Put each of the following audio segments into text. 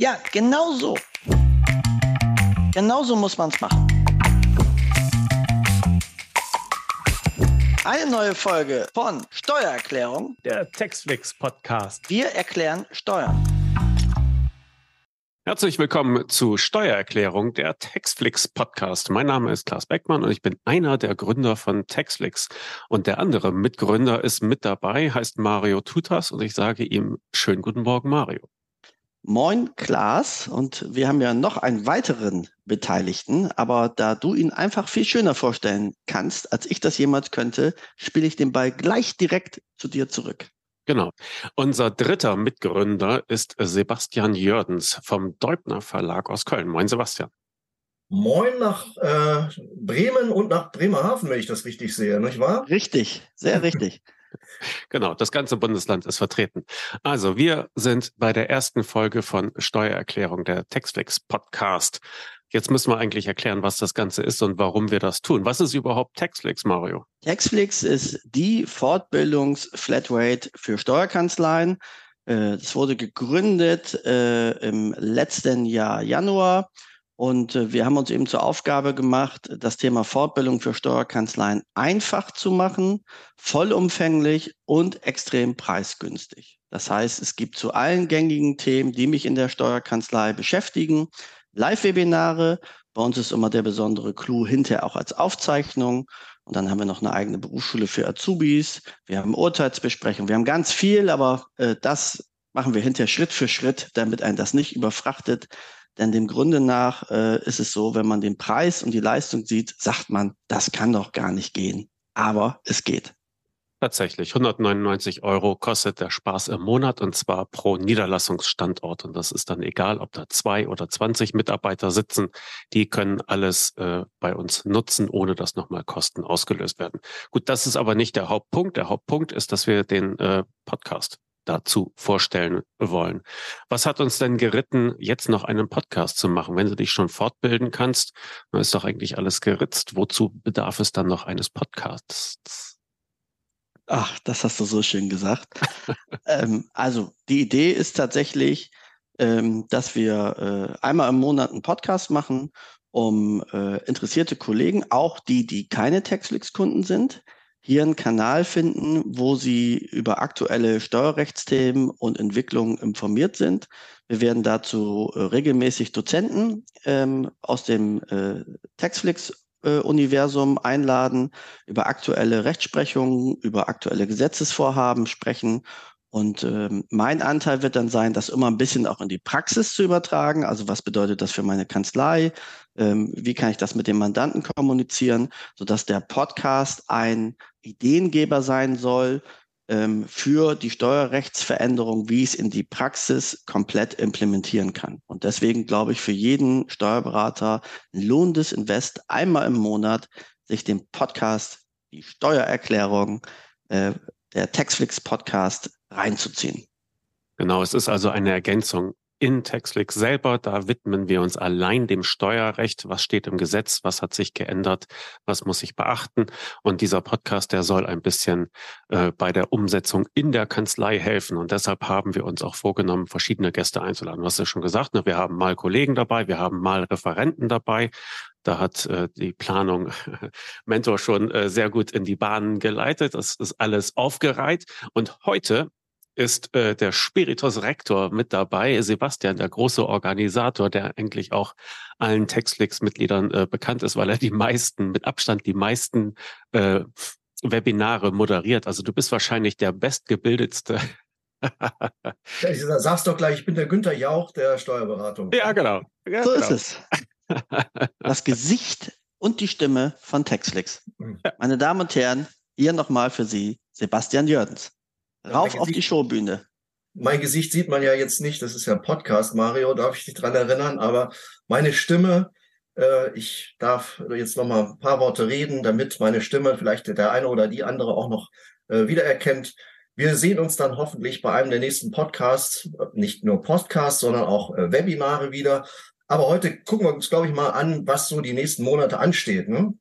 Ja, genau so. Genau so muss man es machen. Eine neue Folge von Steuererklärung, der Textflix Podcast. Wir erklären Steuern. Herzlich willkommen zu Steuererklärung, der Textflix Podcast. Mein Name ist Klaas Beckmann und ich bin einer der Gründer von Textflix. Und der andere Mitgründer ist mit dabei, heißt Mario Tutas und ich sage ihm schönen guten Morgen, Mario. Moin Klaas und wir haben ja noch einen weiteren Beteiligten, aber da du ihn einfach viel schöner vorstellen kannst, als ich das jemals könnte, spiele ich den Ball gleich direkt zu dir zurück. Genau. Unser dritter Mitgründer ist Sebastian Jördens vom Deubner Verlag aus Köln. Moin Sebastian. Moin nach äh, Bremen und nach Bremerhaven, wenn ich das richtig sehe, nicht wahr? Richtig, sehr richtig. Genau, das ganze Bundesland ist vertreten. Also, wir sind bei der ersten Folge von Steuererklärung der Textflix Podcast. Jetzt müssen wir eigentlich erklären, was das Ganze ist und warum wir das tun. Was ist überhaupt Textflix, Mario? Textflix ist die Fortbildungs-Flatrate für Steuerkanzleien. Äh, es wurde gegründet äh, im letzten Jahr Januar und äh, wir haben uns eben zur Aufgabe gemacht, das Thema Fortbildung für Steuerkanzleien einfach zu machen, vollumfänglich und extrem preisgünstig. Das heißt, es gibt zu allen gängigen Themen, die mich in der Steuerkanzlei beschäftigen, Live-Webinare. Bei uns ist immer der besondere Clou hinterher auch als Aufzeichnung. Und dann haben wir noch eine eigene Berufsschule für Azubis. Wir haben Urteilsbesprechungen. Wir haben ganz viel, aber äh, das machen wir hinterher Schritt für Schritt, damit ein das nicht überfrachtet. Denn dem Grunde nach äh, ist es so, wenn man den Preis und die Leistung sieht, sagt man, das kann doch gar nicht gehen. Aber es geht. Tatsächlich, 199 Euro kostet der Spaß im Monat und zwar pro Niederlassungsstandort. Und das ist dann egal, ob da zwei oder 20 Mitarbeiter sitzen. Die können alles äh, bei uns nutzen, ohne dass nochmal Kosten ausgelöst werden. Gut, das ist aber nicht der Hauptpunkt. Der Hauptpunkt ist, dass wir den äh, Podcast dazu vorstellen wollen. Was hat uns denn geritten, jetzt noch einen Podcast zu machen? Wenn du dich schon fortbilden kannst, dann ist doch eigentlich alles geritzt. Wozu bedarf es dann noch eines Podcasts? Ach, das hast du so schön gesagt. ähm, also die Idee ist tatsächlich, ähm, dass wir äh, einmal im Monat einen Podcast machen, um äh, interessierte Kollegen, auch die, die keine Textflix-Kunden sind, hier einen Kanal finden, wo Sie über aktuelle Steuerrechtsthemen und Entwicklungen informiert sind. Wir werden dazu äh, regelmäßig Dozenten ähm, aus dem äh, Textflix Universum einladen, über aktuelle Rechtsprechungen, über aktuelle Gesetzesvorhaben sprechen und ähm, mein Anteil wird dann sein, das immer ein bisschen auch in die Praxis zu übertragen. Also was bedeutet das für meine Kanzlei? Ähm, wie kann ich das mit dem Mandanten kommunizieren, sodass der Podcast ein Ideengeber sein soll ähm, für die Steuerrechtsveränderung, wie ich es in die Praxis komplett implementieren kann. Und deswegen glaube ich, für jeden Steuerberater ein lohnendes Invest einmal im Monat, sich den Podcast, die Steuererklärung, äh, der Textflix Podcast reinzuziehen. Genau, es ist also eine Ergänzung in Textflix selber. Da widmen wir uns allein dem Steuerrecht. Was steht im Gesetz? Was hat sich geändert? Was muss ich beachten? Und dieser Podcast, der soll ein bisschen äh, bei der Umsetzung in der Kanzlei helfen. Und deshalb haben wir uns auch vorgenommen, verschiedene Gäste einzuladen. Hast ja schon gesagt, ne? wir haben mal Kollegen dabei, wir haben mal Referenten dabei. Da hat äh, die Planung Mentor schon äh, sehr gut in die Bahnen geleitet. Das ist alles aufgereiht. Und heute ist äh, der Spiritus Rektor mit dabei, Sebastian, der große Organisator, der eigentlich auch allen Textflix-Mitgliedern äh, bekannt ist, weil er die meisten, mit Abstand die meisten äh, Webinare moderiert. Also du bist wahrscheinlich der bestgebildetste. ich sag's doch gleich, ich bin der Günther Jauch der Steuerberatung. Ja, genau. Ja, so genau. ist es. Das Gesicht und die Stimme von Textflix. Meine Damen und Herren, hier nochmal für Sie Sebastian Jördens. Rauf auf die Showbühne. Mein Gesicht sieht man ja jetzt nicht, das ist ja ein Podcast, Mario, darf ich dich dran erinnern, aber meine Stimme, äh, ich darf jetzt noch mal ein paar Worte reden, damit meine Stimme vielleicht der eine oder die andere auch noch äh, wiedererkennt. Wir sehen uns dann hoffentlich bei einem der nächsten Podcasts, nicht nur Podcasts, sondern auch äh, Webinare wieder. Aber heute gucken wir uns, glaube ich, mal an, was so die nächsten Monate ansteht. Ne?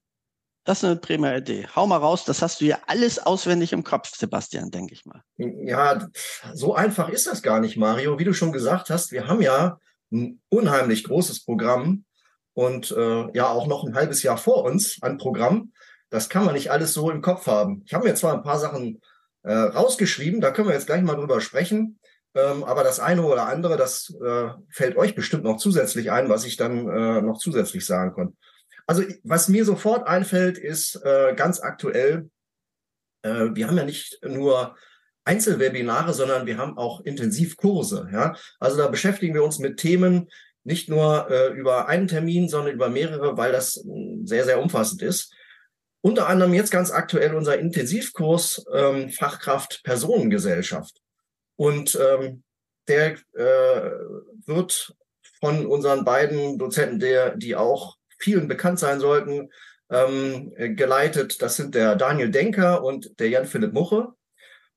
Das ist eine prima Idee. Hau mal raus, das hast du ja alles auswendig im Kopf, Sebastian, denke ich mal. Ja, so einfach ist das gar nicht, Mario. Wie du schon gesagt hast, wir haben ja ein unheimlich großes Programm und äh, ja auch noch ein halbes Jahr vor uns an Programm. Das kann man nicht alles so im Kopf haben. Ich habe mir zwar ein paar Sachen äh, rausgeschrieben, da können wir jetzt gleich mal drüber sprechen. Ähm, aber das eine oder andere, das äh, fällt euch bestimmt noch zusätzlich ein, was ich dann äh, noch zusätzlich sagen konnte. Also was mir sofort einfällt, ist äh, ganz aktuell, äh, wir haben ja nicht nur Einzelwebinare, sondern wir haben auch Intensivkurse. Ja? Also da beschäftigen wir uns mit Themen nicht nur äh, über einen Termin, sondern über mehrere, weil das äh, sehr, sehr umfassend ist. Unter anderem jetzt ganz aktuell unser Intensivkurs ähm, Fachkraft Personengesellschaft. Und ähm, der äh, wird von unseren beiden Dozenten, der, die auch vielen bekannt sein sollten, ähm, geleitet. Das sind der Daniel Denker und der Jan-Philipp Muche.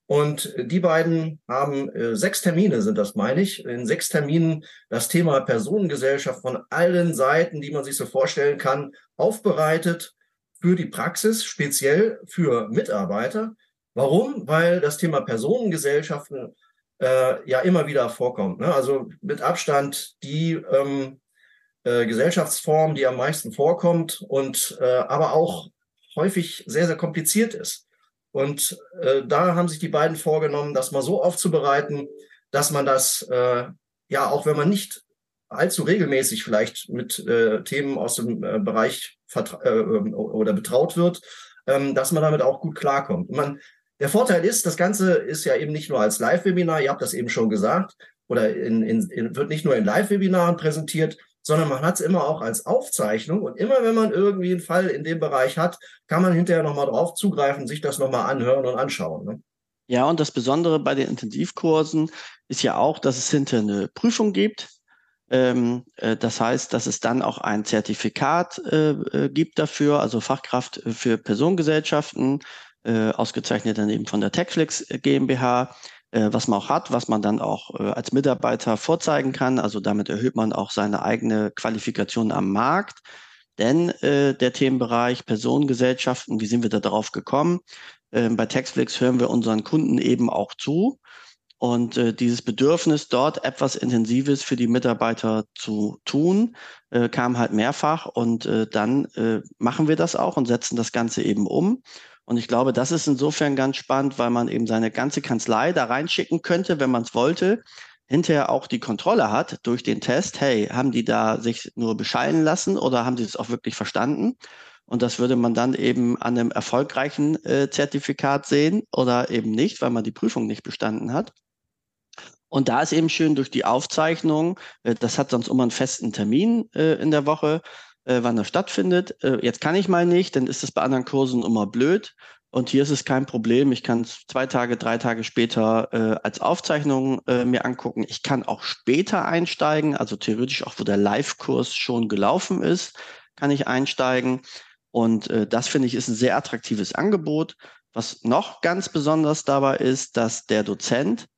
Und die beiden haben äh, sechs Termine, sind das, meine ich. In sechs Terminen das Thema Personengesellschaft von allen Seiten, die man sich so vorstellen kann, aufbereitet für die Praxis, speziell für Mitarbeiter. Warum? Weil das Thema Personengesellschaften äh, ja immer wieder vorkommt. Ne? Also mit Abstand die ähm, äh, Gesellschaftsform, die am meisten vorkommt und äh, aber auch häufig sehr, sehr kompliziert ist. Und äh, da haben sich die beiden vorgenommen, das mal so aufzubereiten, dass man das, äh, ja, auch wenn man nicht allzu regelmäßig vielleicht mit äh, Themen aus dem äh, Bereich äh, oder betraut wird, ähm, dass man damit auch gut klarkommt. Man, der Vorteil ist, das Ganze ist ja eben nicht nur als Live-Webinar, ihr habt das eben schon gesagt, oder in, in, in, wird nicht nur in Live-Webinaren präsentiert, sondern man hat es immer auch als Aufzeichnung. Und immer wenn man irgendwie einen Fall in dem Bereich hat, kann man hinterher nochmal drauf zugreifen, sich das nochmal anhören und anschauen. Ne? Ja, und das Besondere bei den Intensivkursen ist ja auch, dass es hinterher eine Prüfung gibt. Ähm, äh, das heißt, dass es dann auch ein Zertifikat äh, äh gibt dafür, also Fachkraft für Personengesellschaften, ausgezeichnet dann eben von der Techflix GmbH was man auch hat, was man dann auch äh, als Mitarbeiter vorzeigen kann. Also damit erhöht man auch seine eigene Qualifikation am Markt. Denn äh, der Themenbereich Personengesellschaften, wie sind wir da drauf gekommen? Äh, bei Textflix hören wir unseren Kunden eben auch zu. Und äh, dieses Bedürfnis, dort etwas Intensives für die Mitarbeiter zu tun, äh, kam halt mehrfach. Und äh, dann äh, machen wir das auch und setzen das Ganze eben um. Und ich glaube, das ist insofern ganz spannend, weil man eben seine ganze Kanzlei da reinschicken könnte, wenn man es wollte, hinterher auch die Kontrolle hat durch den Test, hey, haben die da sich nur bescheiden lassen oder haben sie es auch wirklich verstanden? Und das würde man dann eben an einem erfolgreichen äh, Zertifikat sehen oder eben nicht, weil man die Prüfung nicht bestanden hat. Und da ist eben schön durch die Aufzeichnung, äh, das hat sonst immer einen festen Termin äh, in der Woche, äh, wann das stattfindet. Äh, jetzt kann ich mal nicht, dann ist es bei anderen Kursen immer blöd. Und hier ist es kein Problem. Ich kann es zwei Tage, drei Tage später äh, als Aufzeichnung äh, mir angucken. Ich kann auch später einsteigen, also theoretisch auch, wo der Live-Kurs schon gelaufen ist, kann ich einsteigen. Und äh, das finde ich ist ein sehr attraktives Angebot. Was noch ganz besonders dabei ist, dass der Dozent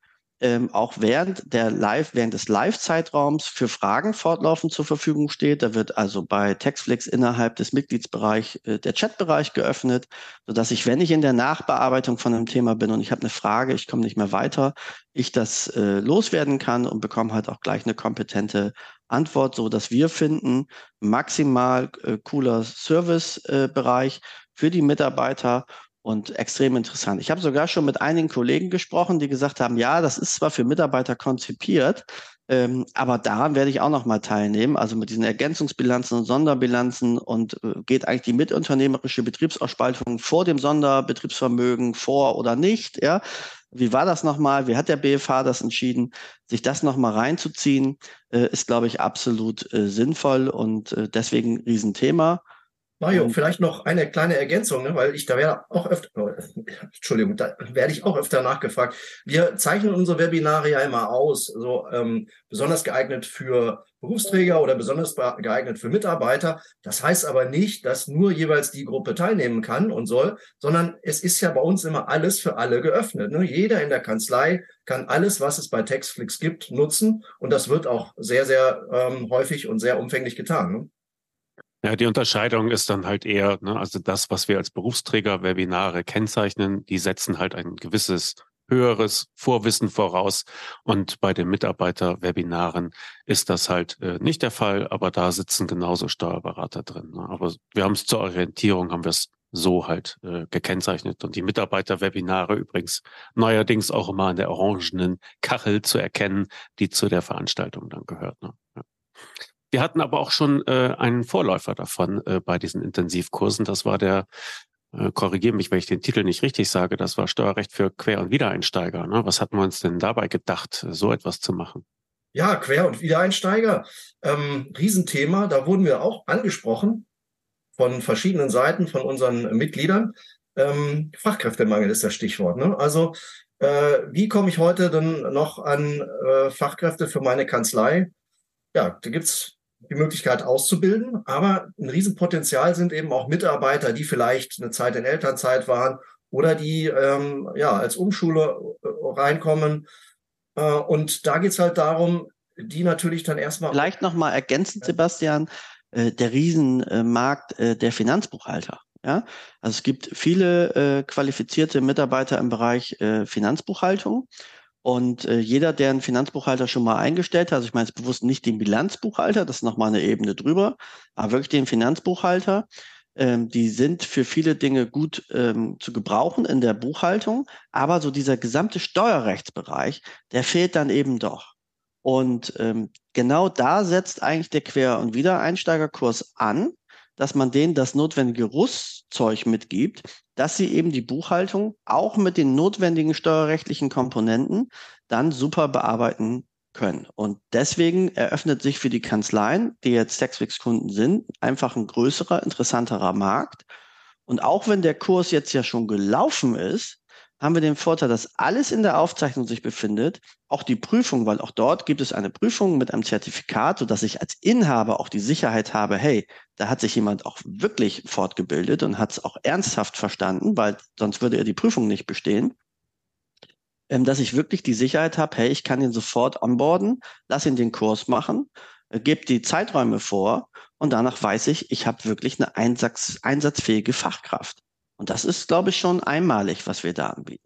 ähm, auch während der Live, während des Live-Zeitraums für Fragen fortlaufend zur Verfügung steht. Da wird also bei Textflix innerhalb des Mitgliedsbereichs äh, der Chatbereich geöffnet, sodass ich, wenn ich in der Nachbearbeitung von einem Thema bin und ich habe eine Frage, ich komme nicht mehr weiter, ich das äh, loswerden kann und bekomme halt auch gleich eine kompetente Antwort, so dass wir finden, maximal äh, cooler Servicebereich äh, für die Mitarbeiter und extrem interessant. Ich habe sogar schon mit einigen Kollegen gesprochen, die gesagt haben, ja, das ist zwar für Mitarbeiter konzipiert, ähm, aber daran werde ich auch noch mal teilnehmen, also mit diesen Ergänzungsbilanzen und Sonderbilanzen und äh, geht eigentlich die mitunternehmerische Betriebsausspaltung vor dem Sonderbetriebsvermögen vor oder nicht, ja? Wie war das nochmal? Wie hat der BFH das entschieden? Sich das nochmal reinzuziehen, äh, ist, glaube ich, absolut äh, sinnvoll und äh, deswegen Riesenthema. Mario, vielleicht noch eine kleine Ergänzung, ne, weil ich da werde auch öfter, oh, Entschuldigung, da werde ich auch öfter nachgefragt. Wir zeichnen unsere Webinare ja immer aus, so ähm, besonders geeignet für Berufsträger oder besonders geeignet für Mitarbeiter. Das heißt aber nicht, dass nur jeweils die Gruppe teilnehmen kann und soll, sondern es ist ja bei uns immer alles für alle geöffnet. Ne? Jeder in der Kanzlei kann alles, was es bei Textflix gibt, nutzen und das wird auch sehr, sehr ähm, häufig und sehr umfänglich getan. Ne? Ja, die Unterscheidung ist dann halt eher, ne, also das, was wir als Berufsträger Webinare kennzeichnen, die setzen halt ein gewisses höheres Vorwissen voraus. Und bei den Mitarbeiterwebinaren ist das halt äh, nicht der Fall, aber da sitzen genauso Steuerberater drin. Ne? Aber wir haben es zur Orientierung, haben wir es so halt äh, gekennzeichnet. Und die Mitarbeiterwebinare übrigens neuerdings auch immer an der orangenen Kachel zu erkennen, die zu der Veranstaltung dann gehört. Ne? Ja. Wir hatten aber auch schon äh, einen Vorläufer davon äh, bei diesen Intensivkursen. Das war der äh, korrigiere mich, wenn ich den Titel nicht richtig sage, das war Steuerrecht für Quer- und Wiedereinsteiger. Ne? Was hatten wir uns denn dabei gedacht, so etwas zu machen? Ja, Quer- und Wiedereinsteiger, ähm, Riesenthema. Da wurden wir auch angesprochen von verschiedenen Seiten von unseren Mitgliedern. Ähm, Fachkräftemangel ist das Stichwort. Ne? Also äh, wie komme ich heute denn noch an äh, Fachkräfte für meine Kanzlei? Ja, da gibt's die Möglichkeit auszubilden. Aber ein Riesenpotenzial sind eben auch Mitarbeiter, die vielleicht eine Zeit in Elternzeit waren oder die ähm, ja als Umschule äh, reinkommen. Äh, und da geht's halt darum, die natürlich dann erstmal. Vielleicht nochmal ergänzend, Sebastian, äh, der Riesenmarkt äh, der Finanzbuchhalter. Ja, also es gibt viele äh, qualifizierte Mitarbeiter im Bereich äh, Finanzbuchhaltung und äh, jeder, der einen Finanzbuchhalter schon mal eingestellt hat, also ich meine jetzt bewusst nicht den Bilanzbuchhalter, das ist nochmal eine Ebene drüber, aber wirklich den Finanzbuchhalter, ähm, die sind für viele Dinge gut ähm, zu gebrauchen in der Buchhaltung, aber so dieser gesamte Steuerrechtsbereich, der fehlt dann eben doch. Und ähm, genau da setzt eigentlich der Quer- und Wiedereinsteigerkurs an, dass man denen das notwendige Rüstzeug mitgibt, dass sie eben die Buchhaltung auch mit den notwendigen steuerrechtlichen Komponenten dann super bearbeiten können. Und deswegen eröffnet sich für die Kanzleien, die jetzt Taxfix-Kunden sind, einfach ein größerer, interessanterer Markt. Und auch wenn der Kurs jetzt ja schon gelaufen ist, haben wir den Vorteil, dass alles in der Aufzeichnung sich befindet, auch die Prüfung, weil auch dort gibt es eine Prüfung mit einem Zertifikat, sodass ich als Inhaber auch die Sicherheit habe, hey, da hat sich jemand auch wirklich fortgebildet und hat es auch ernsthaft verstanden, weil sonst würde er die Prüfung nicht bestehen. Ähm, dass ich wirklich die Sicherheit habe, hey, ich kann ihn sofort onboarden, lass ihn den Kurs machen, äh, gebe die Zeiträume vor und danach weiß ich, ich habe wirklich eine Einsatz, einsatzfähige Fachkraft. Und das ist, glaube ich, schon einmalig, was wir da anbieten.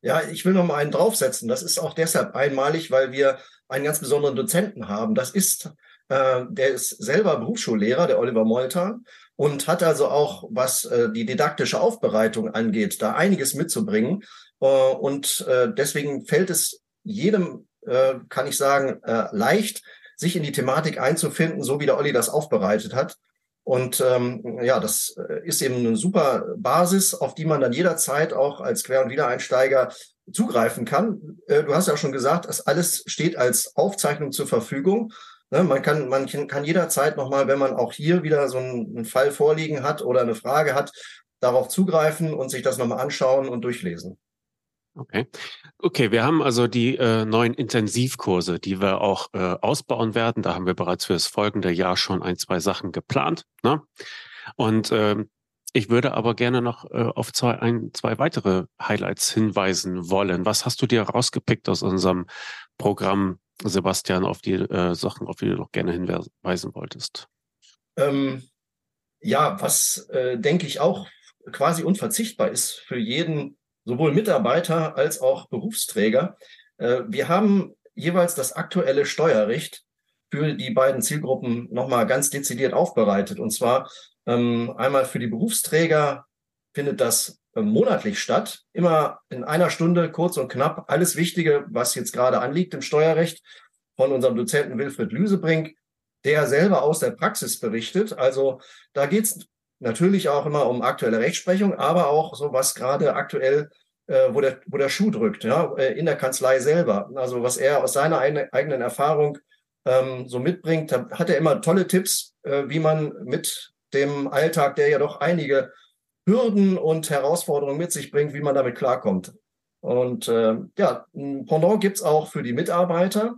Ja, ich will noch mal einen draufsetzen. Das ist auch deshalb einmalig, weil wir einen ganz besonderen Dozenten haben. Das ist, äh, der ist selber Berufsschullehrer, der Oliver Molter, und hat also auch, was äh, die didaktische Aufbereitung angeht, da einiges mitzubringen. Äh, und äh, deswegen fällt es jedem, äh, kann ich sagen, äh, leicht, sich in die Thematik einzufinden, so wie der Olli das aufbereitet hat. Und ähm, ja, das äh, ist eben eine super Basis, auf die man dann jederzeit auch als Quer- und Wiedereinsteiger zugreifen kann. Äh, du hast ja schon gesagt, das alles steht als Aufzeichnung zur Verfügung. Ne, man kann, man kann jederzeit nochmal, wenn man auch hier wieder so einen, einen Fall vorliegen hat oder eine Frage hat, darauf zugreifen und sich das nochmal anschauen und durchlesen. Okay. Okay, wir haben also die äh, neuen Intensivkurse, die wir auch äh, ausbauen werden. Da haben wir bereits für das folgende Jahr schon ein, zwei Sachen geplant. Ne? Und ähm, ich würde aber gerne noch äh, auf zwei, ein, zwei weitere Highlights hinweisen wollen. Was hast du dir rausgepickt aus unserem Programm, Sebastian, auf die äh, Sachen, auf die du noch gerne hinweisen wolltest? Ähm, ja, was äh, denke ich auch quasi unverzichtbar ist für jeden sowohl Mitarbeiter als auch Berufsträger. Äh, wir haben jeweils das aktuelle Steuerrecht für die beiden Zielgruppen nochmal ganz dezidiert aufbereitet. Und zwar ähm, einmal für die Berufsträger findet das äh, monatlich statt, immer in einer Stunde, kurz und knapp, alles Wichtige, was jetzt gerade anliegt im Steuerrecht von unserem Dozenten Wilfried Lüsebrink, der selber aus der Praxis berichtet. Also da geht es natürlich auch immer um aktuelle Rechtsprechung, aber auch so, was gerade aktuell, äh, wo, der, wo der Schuh drückt, ja, äh, in der Kanzlei selber. Also was er aus seiner eine, eigenen Erfahrung ähm, so mitbringt, hat er immer tolle Tipps, äh, wie man mit dem Alltag, der ja doch einige Hürden und Herausforderungen mit sich bringt, wie man damit klarkommt. Und äh, ja, ein Pendant gibt's auch für die Mitarbeiter.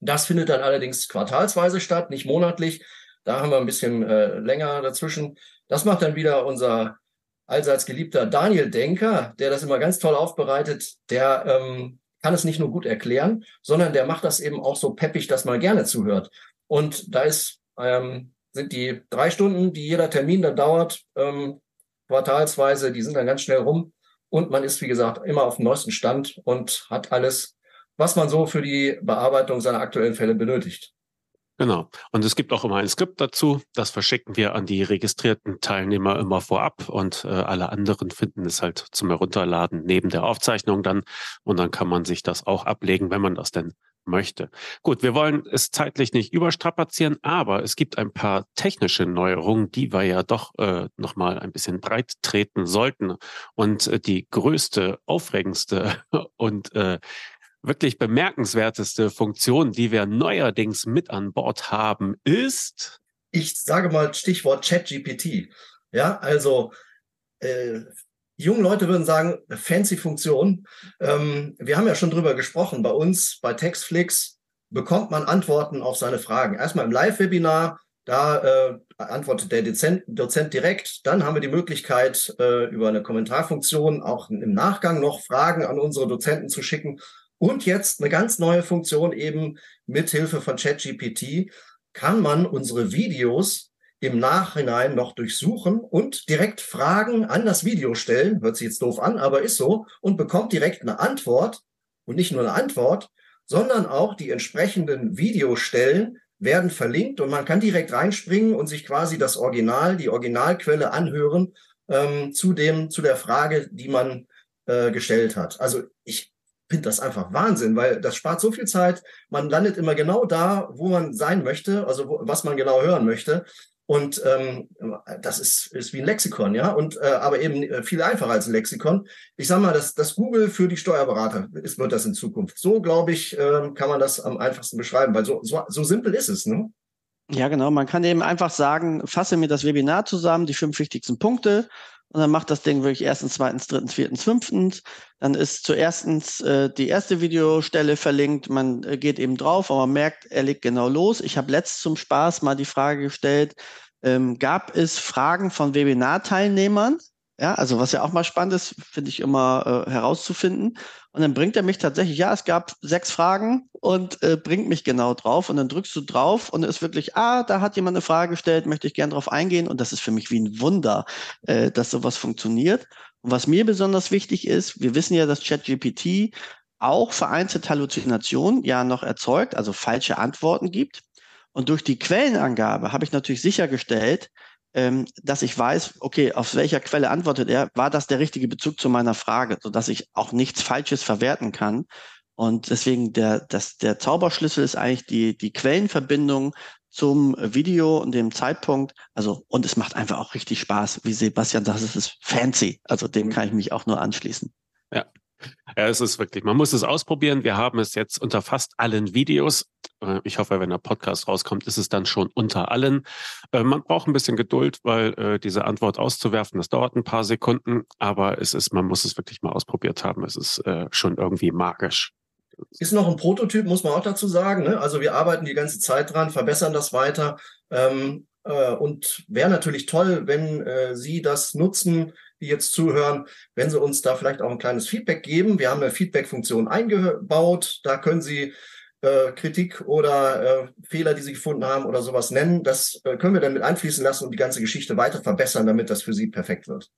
Das findet dann allerdings quartalsweise statt, nicht monatlich. Da haben wir ein bisschen äh, länger dazwischen. Das macht dann wieder unser allseits geliebter Daniel Denker, der das immer ganz toll aufbereitet. Der ähm, kann es nicht nur gut erklären, sondern der macht das eben auch so peppig, dass man gerne zuhört. Und da ist, ähm, sind die drei Stunden, die jeder Termin dann dauert, ähm, quartalsweise, die sind dann ganz schnell rum. und man ist, wie gesagt, immer auf dem neuesten Stand und hat alles, was man so für die Bearbeitung seiner aktuellen Fälle benötigt. Genau. Und es gibt auch immer ein Skript dazu. Das verschicken wir an die registrierten Teilnehmer immer vorab und äh, alle anderen finden es halt zum Herunterladen neben der Aufzeichnung dann. Und dann kann man sich das auch ablegen, wenn man das denn möchte. Gut, wir wollen es zeitlich nicht überstrapazieren, aber es gibt ein paar technische Neuerungen, die wir ja doch äh, nochmal ein bisschen breit treten sollten. Und äh, die größte, aufregendste und äh, wirklich bemerkenswerteste Funktion, die wir neuerdings mit an Bord haben, ist? Ich sage mal Stichwort ChatGPT. Ja, also äh, junge Leute würden sagen, fancy Funktion. Ähm, wir haben ja schon drüber gesprochen. Bei uns, bei Textflix, bekommt man Antworten auf seine Fragen. Erstmal im Live-Webinar, da äh, antwortet der Dozent, Dozent direkt. Dann haben wir die Möglichkeit, äh, über eine Kommentarfunktion auch im Nachgang noch Fragen an unsere Dozenten zu schicken. Und jetzt eine ganz neue Funktion eben mit Hilfe von ChatGPT kann man unsere Videos im Nachhinein noch durchsuchen und direkt Fragen an das Video stellen. Hört sich jetzt doof an, aber ist so. Und bekommt direkt eine Antwort. Und nicht nur eine Antwort, sondern auch die entsprechenden Videostellen werden verlinkt und man kann direkt reinspringen und sich quasi das Original, die Originalquelle anhören ähm, zu dem, zu der Frage, die man äh, gestellt hat. Also ich finde das einfach Wahnsinn, weil das spart so viel Zeit. Man landet immer genau da, wo man sein möchte, also wo, was man genau hören möchte. Und ähm, das ist, ist wie ein Lexikon, ja, und äh, aber eben äh, viel einfacher als ein Lexikon. Ich sage mal, das, das Google für die Steuerberater ist, wird das in Zukunft. So, glaube ich, äh, kann man das am einfachsten beschreiben, weil so, so, so simpel ist es, ne? Ja, genau. Man kann eben einfach sagen, fasse mir das Webinar zusammen, die fünf wichtigsten Punkte und dann macht das Ding wirklich erstens, zweitens, drittens, viertens, fünftens. Dann ist zuerstens äh, die erste Videostelle verlinkt. Man äh, geht eben drauf, aber man merkt, er legt genau los. Ich habe letzt zum Spaß mal die Frage gestellt, ähm, gab es Fragen von Webinarteilnehmern? Ja, also was ja auch mal spannend ist, finde ich immer äh, herauszufinden. Und dann bringt er mich tatsächlich, ja, es gab sechs Fragen und äh, bringt mich genau drauf. Und dann drückst du drauf und ist wirklich, ah, da hat jemand eine Frage gestellt, möchte ich gern drauf eingehen. Und das ist für mich wie ein Wunder, äh, dass sowas funktioniert. Und was mir besonders wichtig ist, wir wissen ja, dass ChatGPT auch vereinzelt Halluzinationen ja noch erzeugt, also falsche Antworten gibt. Und durch die Quellenangabe habe ich natürlich sichergestellt, ähm, dass ich weiß, okay, auf welcher Quelle antwortet er, war das der richtige Bezug zu meiner Frage, sodass ich auch nichts Falsches verwerten kann. Und deswegen der, das, der Zauberschlüssel ist eigentlich die, die Quellenverbindung zum Video und dem Zeitpunkt. Also, und es macht einfach auch richtig Spaß, wie Sebastian sagt, es ist fancy. Also dem kann ich mich auch nur anschließen. Ja, ja, es ist wirklich, man muss es ausprobieren. Wir haben es jetzt unter fast allen Videos. Äh, ich hoffe, wenn der Podcast rauskommt, ist es dann schon unter allen. Äh, man braucht ein bisschen Geduld, weil äh, diese Antwort auszuwerfen, das dauert ein paar Sekunden, aber es ist, man muss es wirklich mal ausprobiert haben. Es ist schon irgendwie magisch. Ist noch ein Prototyp, muss man auch dazu sagen. Ne? Also wir arbeiten die ganze Zeit dran, verbessern das weiter. Ähm, und wäre natürlich toll, wenn Sie das nutzen, die jetzt zuhören, wenn Sie uns da vielleicht auch ein kleines Feedback geben. Wir haben eine Feedback-Funktion eingebaut. Da können Sie äh, Kritik oder äh, Fehler, die Sie gefunden haben oder sowas nennen. Das äh, können wir dann mit einfließen lassen und die ganze Geschichte weiter verbessern, damit das für Sie perfekt wird.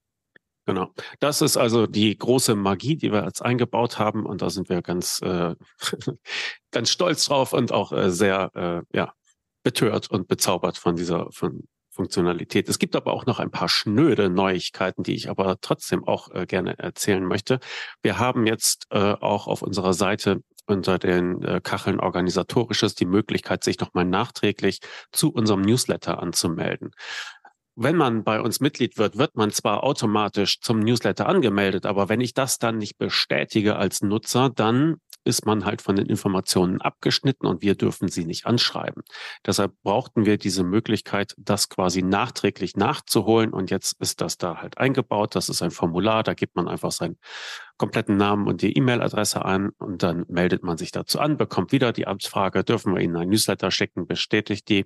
Genau. Das ist also die große Magie, die wir jetzt eingebaut haben. Und da sind wir ganz, äh, ganz stolz drauf und auch äh, sehr, äh, ja, betört und bezaubert von dieser, von, Funktionalität. Es gibt aber auch noch ein paar schnöde Neuigkeiten, die ich aber trotzdem auch äh, gerne erzählen möchte. Wir haben jetzt äh, auch auf unserer Seite unter den äh, Kacheln organisatorisches die Möglichkeit, sich nochmal nachträglich zu unserem Newsletter anzumelden. Wenn man bei uns Mitglied wird, wird man zwar automatisch zum Newsletter angemeldet, aber wenn ich das dann nicht bestätige als Nutzer, dann ist man halt von den Informationen abgeschnitten und wir dürfen sie nicht anschreiben. Deshalb brauchten wir diese Möglichkeit, das quasi nachträglich nachzuholen und jetzt ist das da halt eingebaut. Das ist ein Formular, da gibt man einfach sein kompletten Namen und die E-Mail-Adresse an und dann meldet man sich dazu an, bekommt wieder die Amtsfrage, dürfen wir Ihnen ein Newsletter schicken, bestätigt die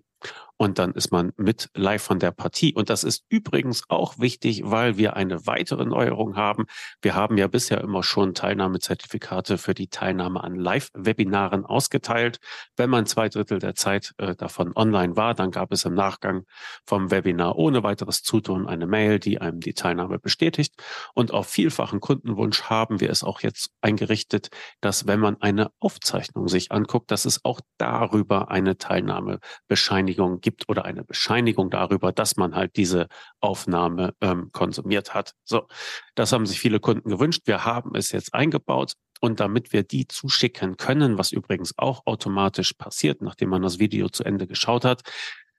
und dann ist man mit live von der Partie. Und das ist übrigens auch wichtig, weil wir eine weitere Neuerung haben. Wir haben ja bisher immer schon Teilnahmezertifikate für die Teilnahme an Live-Webinaren ausgeteilt. Wenn man zwei Drittel der Zeit äh, davon online war, dann gab es im Nachgang vom Webinar ohne weiteres Zutun eine Mail, die einem die Teilnahme bestätigt. Und auf vielfachen Kundenwunsch haben wir es auch jetzt eingerichtet, dass wenn man eine Aufzeichnung sich anguckt, dass es auch darüber eine Teilnahmebescheinigung gibt oder eine Bescheinigung darüber, dass man halt diese Aufnahme ähm, konsumiert hat. So, das haben sich viele Kunden gewünscht. Wir haben es jetzt eingebaut. Und damit wir die zuschicken können, was übrigens auch automatisch passiert, nachdem man das Video zu Ende geschaut hat,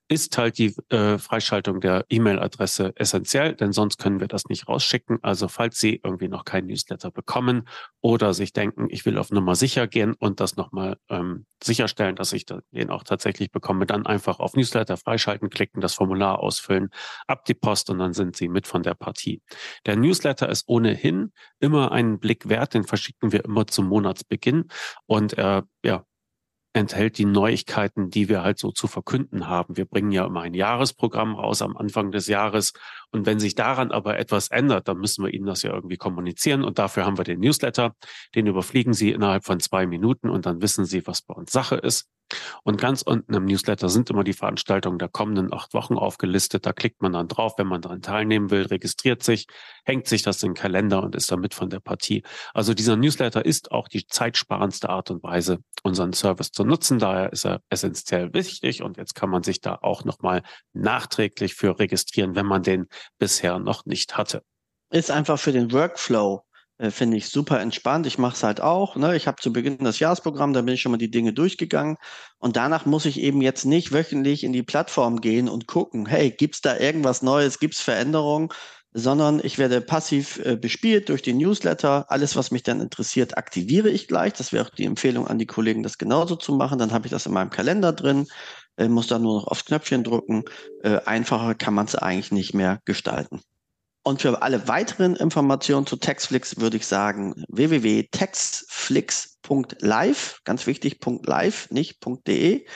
ist halt die äh, Freischaltung der E-Mail-Adresse essentiell, denn sonst können wir das nicht rausschicken. Also falls Sie irgendwie noch kein Newsletter bekommen oder sich denken, ich will auf Nummer sicher gehen und das nochmal ähm, sicherstellen, dass ich den auch tatsächlich bekomme, dann einfach auf Newsletter freischalten klicken, das Formular ausfüllen, ab die Post und dann sind Sie mit von der Partie. Der Newsletter ist ohnehin immer einen Blick wert, den verschicken wir immer zum Monatsbeginn und äh, ja, enthält die Neuigkeiten, die wir halt so zu verkünden haben. Wir bringen ja immer ein Jahresprogramm raus am Anfang des Jahres. Und wenn sich daran aber etwas ändert, dann müssen wir Ihnen das ja irgendwie kommunizieren. Und dafür haben wir den Newsletter. Den überfliegen Sie innerhalb von zwei Minuten und dann wissen Sie, was bei uns Sache ist. Und ganz unten im Newsletter sind immer die Veranstaltungen der kommenden acht Wochen aufgelistet. Da klickt man dann drauf, wenn man daran teilnehmen will, registriert sich, hängt sich das in den Kalender und ist damit von der Partie. Also dieser Newsletter ist auch die zeitsparendste Art und Weise, unseren Service zu nutzen. Daher ist er essentiell wichtig und jetzt kann man sich da auch nochmal nachträglich für registrieren, wenn man den bisher noch nicht hatte. Ist einfach für den Workflow äh, finde ich super entspannt. Ich mache es halt auch. Ne? Ich habe zu Beginn das Jahresprogramm, da bin ich schon mal die Dinge durchgegangen. Und danach muss ich eben jetzt nicht wöchentlich in die Plattform gehen und gucken, hey, gibt es da irgendwas Neues, gibt es Veränderungen? Sondern ich werde passiv äh, bespielt durch den Newsletter. Alles, was mich dann interessiert, aktiviere ich gleich. Das wäre auch die Empfehlung an die Kollegen, das genauso zu machen. Dann habe ich das in meinem Kalender drin, äh, muss dann nur noch aufs Knöpfchen drücken. Äh, einfacher kann man es eigentlich nicht mehr gestalten. Und für alle weiteren Informationen zu Textflix würde ich sagen www.textflix.live, ganz wichtig, .live, nicht .de.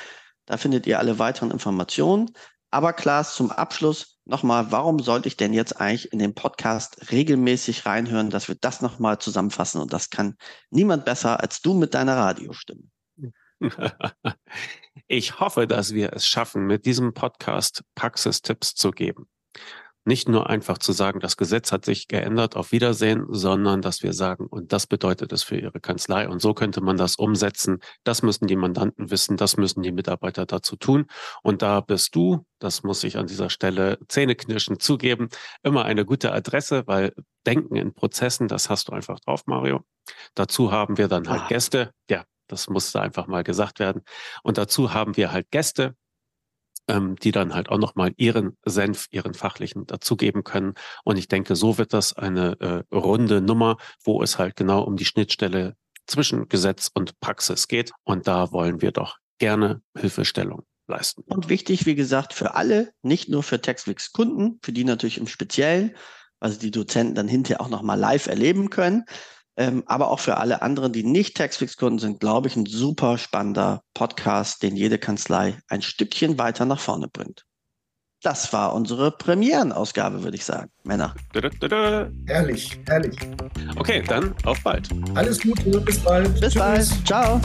Da findet ihr alle weiteren Informationen. Aber Klaas, zum Abschluss nochmal, warum sollte ich denn jetzt eigentlich in den Podcast regelmäßig reinhören, dass wir das nochmal zusammenfassen? Und das kann niemand besser als du mit deiner Radiostimme. Ich hoffe, dass wir es schaffen, mit diesem Podcast Praxistipps zu geben nicht nur einfach zu sagen, das Gesetz hat sich geändert, auf Wiedersehen, sondern dass wir sagen, und das bedeutet es für Ihre Kanzlei. Und so könnte man das umsetzen. Das müssen die Mandanten wissen, das müssen die Mitarbeiter dazu tun. Und da bist du, das muss ich an dieser Stelle zähneknirschen zugeben, immer eine gute Adresse, weil Denken in Prozessen, das hast du einfach drauf, Mario. Dazu haben wir dann halt ah. Gäste. Ja, das musste einfach mal gesagt werden. Und dazu haben wir halt Gäste, ähm, die dann halt auch nochmal ihren Senf, ihren fachlichen dazugeben können. Und ich denke, so wird das eine äh, runde Nummer, wo es halt genau um die Schnittstelle zwischen Gesetz und Praxis geht. Und da wollen wir doch gerne Hilfestellung leisten. Und wichtig, wie gesagt, für alle, nicht nur für Textwix Kunden, für die natürlich im Speziellen, also die Dozenten dann hinterher auch nochmal live erleben können, ähm, aber auch für alle anderen, die nicht Taxfix-Kunden sind, glaube ich, ein super spannender Podcast, den jede Kanzlei ein Stückchen weiter nach vorne bringt. Das war unsere Premierenausgabe, würde ich sagen. Männer. Herrlich, herrlich. Okay, dann auf bald. Alles Gute, bis bald. Bis Tschüss. bald. Ciao.